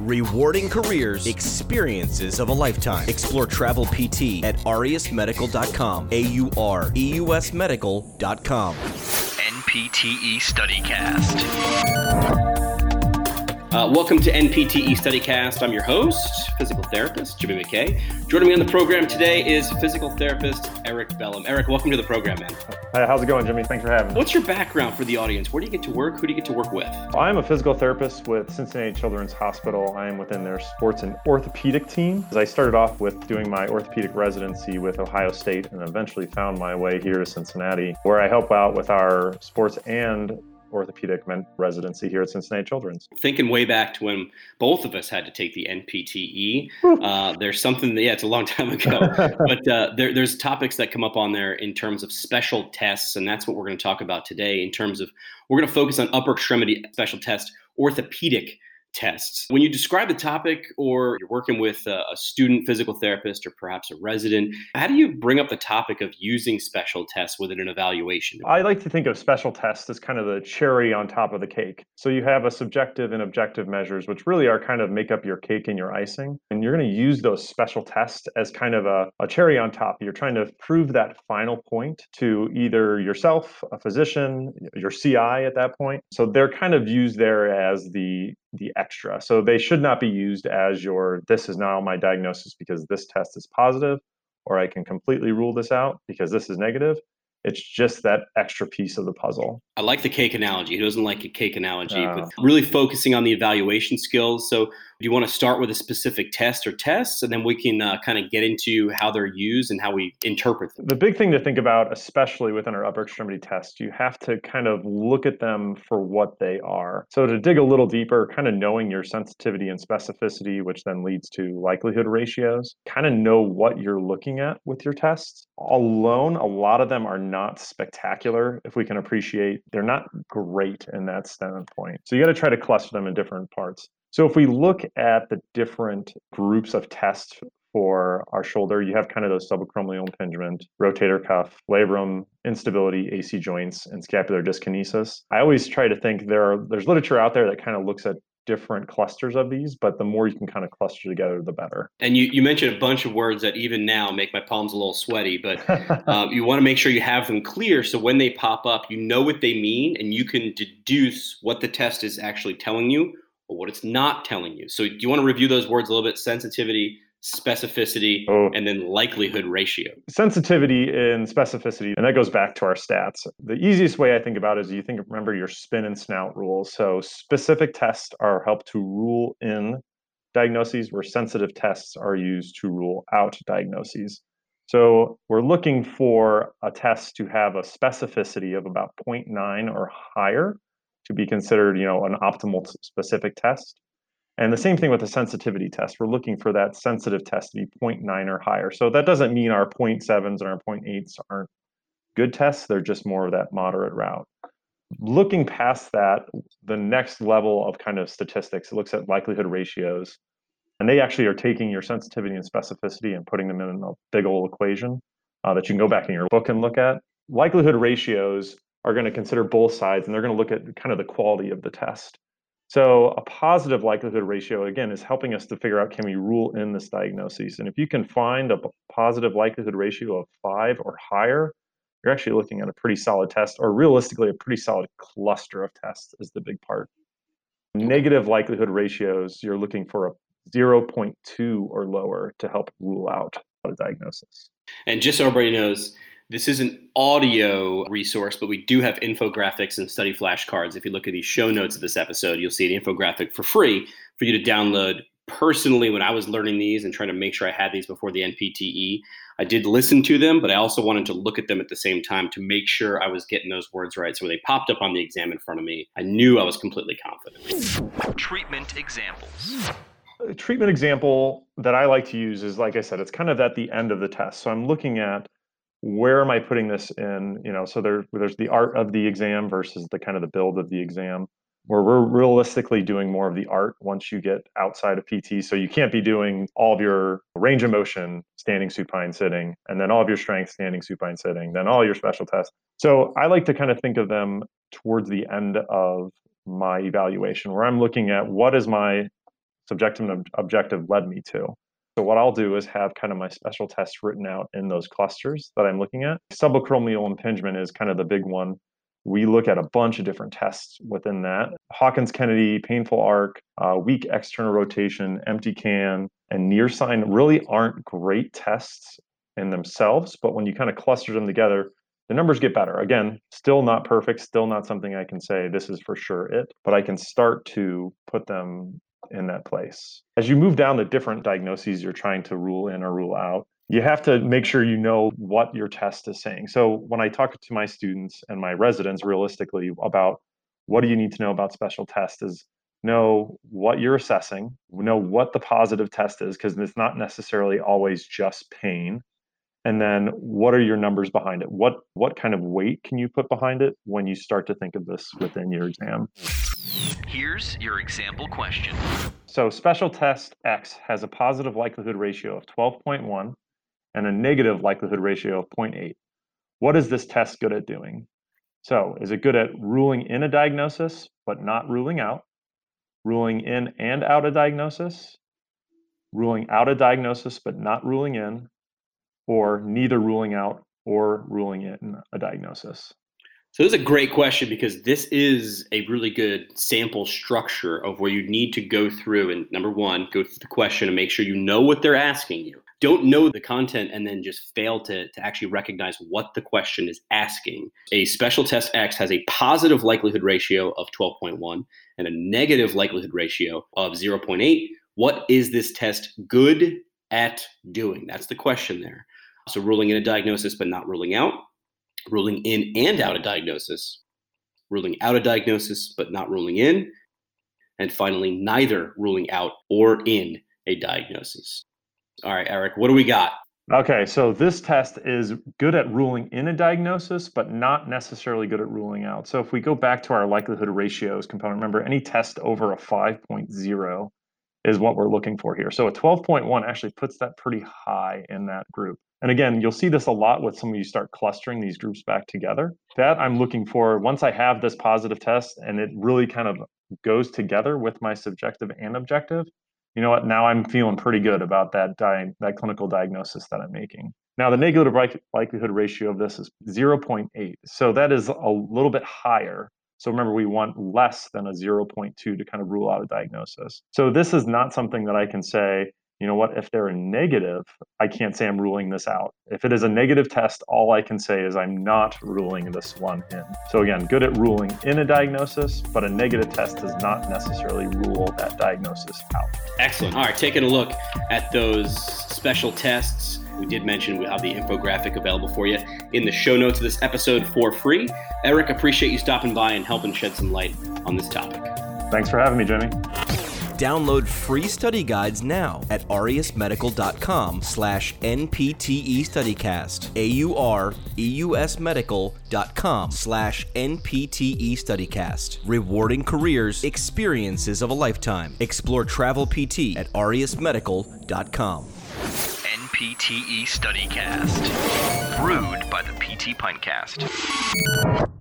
Rewarding careers, experiences of a lifetime. Explore travel PT at aureusmedical.com. A U R E U S medical.com. NPTE StudyCast. Uh, welcome to NPTE StudyCast. I'm your host, physical therapist Jimmy McKay. Joining me on the program today is physical therapist Eric Bellum. Eric, welcome to the program, man. Hi, how's it going, Jimmy? Thanks for having me. What's your background for the audience? Where do you get to work? Who do you get to work with? I'm a physical therapist with Cincinnati Children's Hospital. I am within their sports and orthopedic team. I started off with doing my orthopedic residency with Ohio State and eventually found my way here to Cincinnati, where I help out with our sports and orthopedic residency here at Cincinnati Children's. Thinking way back to when both of us had to take the NPTE, uh, there's something that, yeah, it's a long time ago, but uh, there, there's topics that come up on there in terms of special tests, and that's what we're going to talk about today in terms of we're going to focus on upper extremity special test orthopedic tests. When you describe the topic or you're working with a, a, student physical therapist or perhaps a resident, how do you bring up the topic of using special tests within an evaluation? I like to think of special tests as kind of the cherry on top of the cake. So you have a subjective and objective measures, which really are kind of make up your cake and your icing. And you're going to use those special tests as kind of a, a cherry on top. You're trying to prove that final point to either yourself, a physician, your CI at that point. So they're kind of used there as the the extra. So they should not be used as your this is now my diagnosis because this test is positive, or I can completely rule this out because this is negative. It's just that extra piece of the puzzle. I like the cake analogy. Who doesn't like a cake analogy? Uh, but really focusing on the evaluation skills. So you want to start with a specific test or tests, and then we can uh, kind of get into how they're used and how we interpret them? The big thing to think about, especially within our upper extremity tests, you have to kind of look at them for what they are. So to dig a little deeper, kind of knowing your sensitivity and specificity, which then leads to likelihood ratios, kind of know what you're looking at with your tests. Alone, a lot of them are not spectacular if we can appreciate they're not great in that standpoint. So you got to try to cluster them in different parts. So if we look at the different groups of tests for our shoulder, you have kind of those subacromial impingement, rotator cuff, labrum, instability, AC joints, and scapular dyskinesis. I always try to think there are there's literature out there that kind of looks at different clusters of these, but the more you can kind of cluster together, the better. And you, you mentioned a bunch of words that even now make my palms a little sweaty, but um, you want to make sure you have them clear so when they pop up, you know what they mean and you can deduce what the test is actually telling you or what it's not telling you. So do you want to review those words a little bit? Sensitivity, specificity, oh. and then likelihood ratio. Sensitivity and specificity, and that goes back to our stats. The easiest way I think about it is you think remember your spin and snout rules. So specific tests are help to rule in diagnoses, where sensitive tests are used to rule out diagnoses. So we're looking for a test to have a specificity of about 0.9 or higher to be considered, you know, an optimal specific test. And the same thing with the sensitivity test. We're looking for that sensitive test to be 0.9 or higher. So that doesn't mean our 0.7s and our 0.8s aren't good tests. They're just more of that moderate route. Looking past that, the next level of kind of statistics, it looks at likelihood ratios. And they actually are taking your sensitivity and specificity and putting them in a big old equation uh, that you can go back in your book and look at. Likelihood ratios are going to consider both sides and they're going to look at kind of the quality of the test. So a positive likelihood ratio, again, is helping us to figure out can we rule in this diagnosis. And if you can find a positive likelihood ratio of five or higher, you're actually looking at a pretty solid test, or realistically, a pretty solid cluster of tests is the big part. Negative likelihood ratios, you're looking for a 0.2 or lower to help rule out a diagnosis. And just so everybody knows, this is an audio resource, but we do have infographics and study flashcards. If you look at the show notes of this episode, you'll see an infographic for free for you to download. Personally, when I was learning these and trying to make sure I had these before the NPTE, I did listen to them, but I also wanted to look at them at the same time to make sure I was getting those words right. So when they popped up on the exam in front of me, I knew I was completely confident. Treatment examples a treatment example that I like to use is like I said, it's kind of at the end of the test. So I'm looking at where am I putting this in? You know, so there, there's the art of the exam versus the kind of the build of the exam, where we're realistically doing more of the art once you get outside of PT. So you can't be doing all of your range of motion standing supine sitting, and then all of your strength standing supine sitting, then all your special tests. So I like to kind of think of them towards the end of my evaluation, where I'm looking at what is my subjective and objective led me to. So what I'll do is have kind of my special tests written out in those clusters that I'm looking at. Subacromial impingement is kind of the big one. We look at a bunch of different tests within that. Hawkins Kennedy, painful arc, uh, weak external rotation, empty can, and Neer sign really aren't great tests in themselves, but when you kind of cluster them together, the numbers get better. Again, still not perfect, still not something I can say this is for sure it, but I can start to put them in that place. As you move down the different diagnoses you're trying to rule in or rule out, you have to make sure you know what your test is saying. So when I talk to my students and my residents realistically about what do you need to know about special tests is know what you're assessing, know what the positive test is because it's not necessarily always just pain and then what are your numbers behind it what what kind of weight can you put behind it when you start to think of this within your exam here's your example question. So special test x has a positive likelihood ratio of 12.1 and a negative likelihood ratio of 0.8 what is this test good at doing? So is it good at ruling in a diagnosis but not ruling out? Ruling in and out a diagnosis? Ruling out a diagnosis but not ruling in? Or neither ruling out or ruling in a diagnosis? So this is a great question because this is a really good sample structure of where you need to go through and number one, go through the question and make sure you know what they're asking you. Don't know the content and then just fail to, to actually recognize what the question is asking. A special test X has a positive likelihood ratio of 12.1 and a negative likelihood ratio of 0.8. What is this test good at doing? That's the question there. So ruling in a diagnosis but not ruling out, ruling in and out a diagnosis, ruling out a diagnosis but not ruling in, and finally, neither ruling out or in a diagnosis. All right, Eric, what do we got? Okay, so this test is good at ruling in a diagnosis, but not necessarily good at ruling out. So if we go back to our likelihood ratios component, remember any test over a 5.0 is what we're looking for here. So a 12.1 actually puts that pretty high in that group. And again, you'll see this a lot with some of you start clustering these groups back together. That I'm looking for once I have this positive test and it really kind of goes together with my subjective and objective, you know what? Now I'm feeling pretty good about that di- that clinical diagnosis that I'm making. Now the negative likelihood ratio of this is 0.8. So that is a little bit higher. So remember, we want less than a 0.2 to kind of rule out a diagnosis. So this is not something that I can say, you know what, if they're a negative, I can't say I'm ruling this out. If it is a negative test, all I can say is I'm not ruling this one in. So again, good at ruling in a diagnosis, but a negative test does not necessarily rule that diagnosis out. Excellent. All right, taking a look at those special tests. We did mention we have the infographic available for you in the show notes of this episode for free. Eric, appreciate you stopping by and helping shed some light on this topic. Thanks for having me, Jimmy. Download free study guides now at aureusmedical.com slash NPTE StudyCast. A-U-R-E-U-S medical.com slash NPTE StudyCast. Rewarding careers, experiences of a lifetime. Explore travel PT at aureusmedical.com. NPTE StudyCast. Brewed by the PT Pintcast.